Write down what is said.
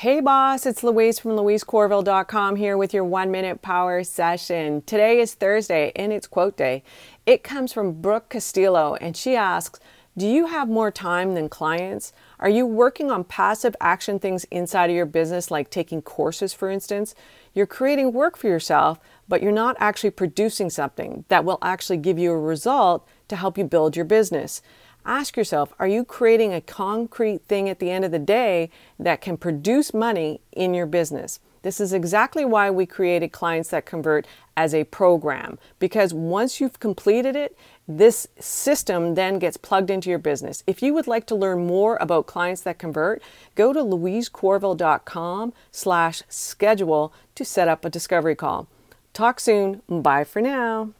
Hey boss, it's Louise from louisecorville.com here with your one minute power session. Today is Thursday and it's quote day. It comes from Brooke Castillo and she asks, Do you have more time than clients? Are you working on passive action things inside of your business, like taking courses, for instance? You're creating work for yourself, but you're not actually producing something that will actually give you a result to help you build your business. Ask yourself Are you creating a concrete thing at the end of the day that can produce money in your business? This is exactly why we created Clients That Convert as a program because once you've completed it, this system then gets plugged into your business. If you would like to learn more about Clients That Convert, go to louisecorville.com slash schedule to set up a discovery call. Talk soon. Bye for now.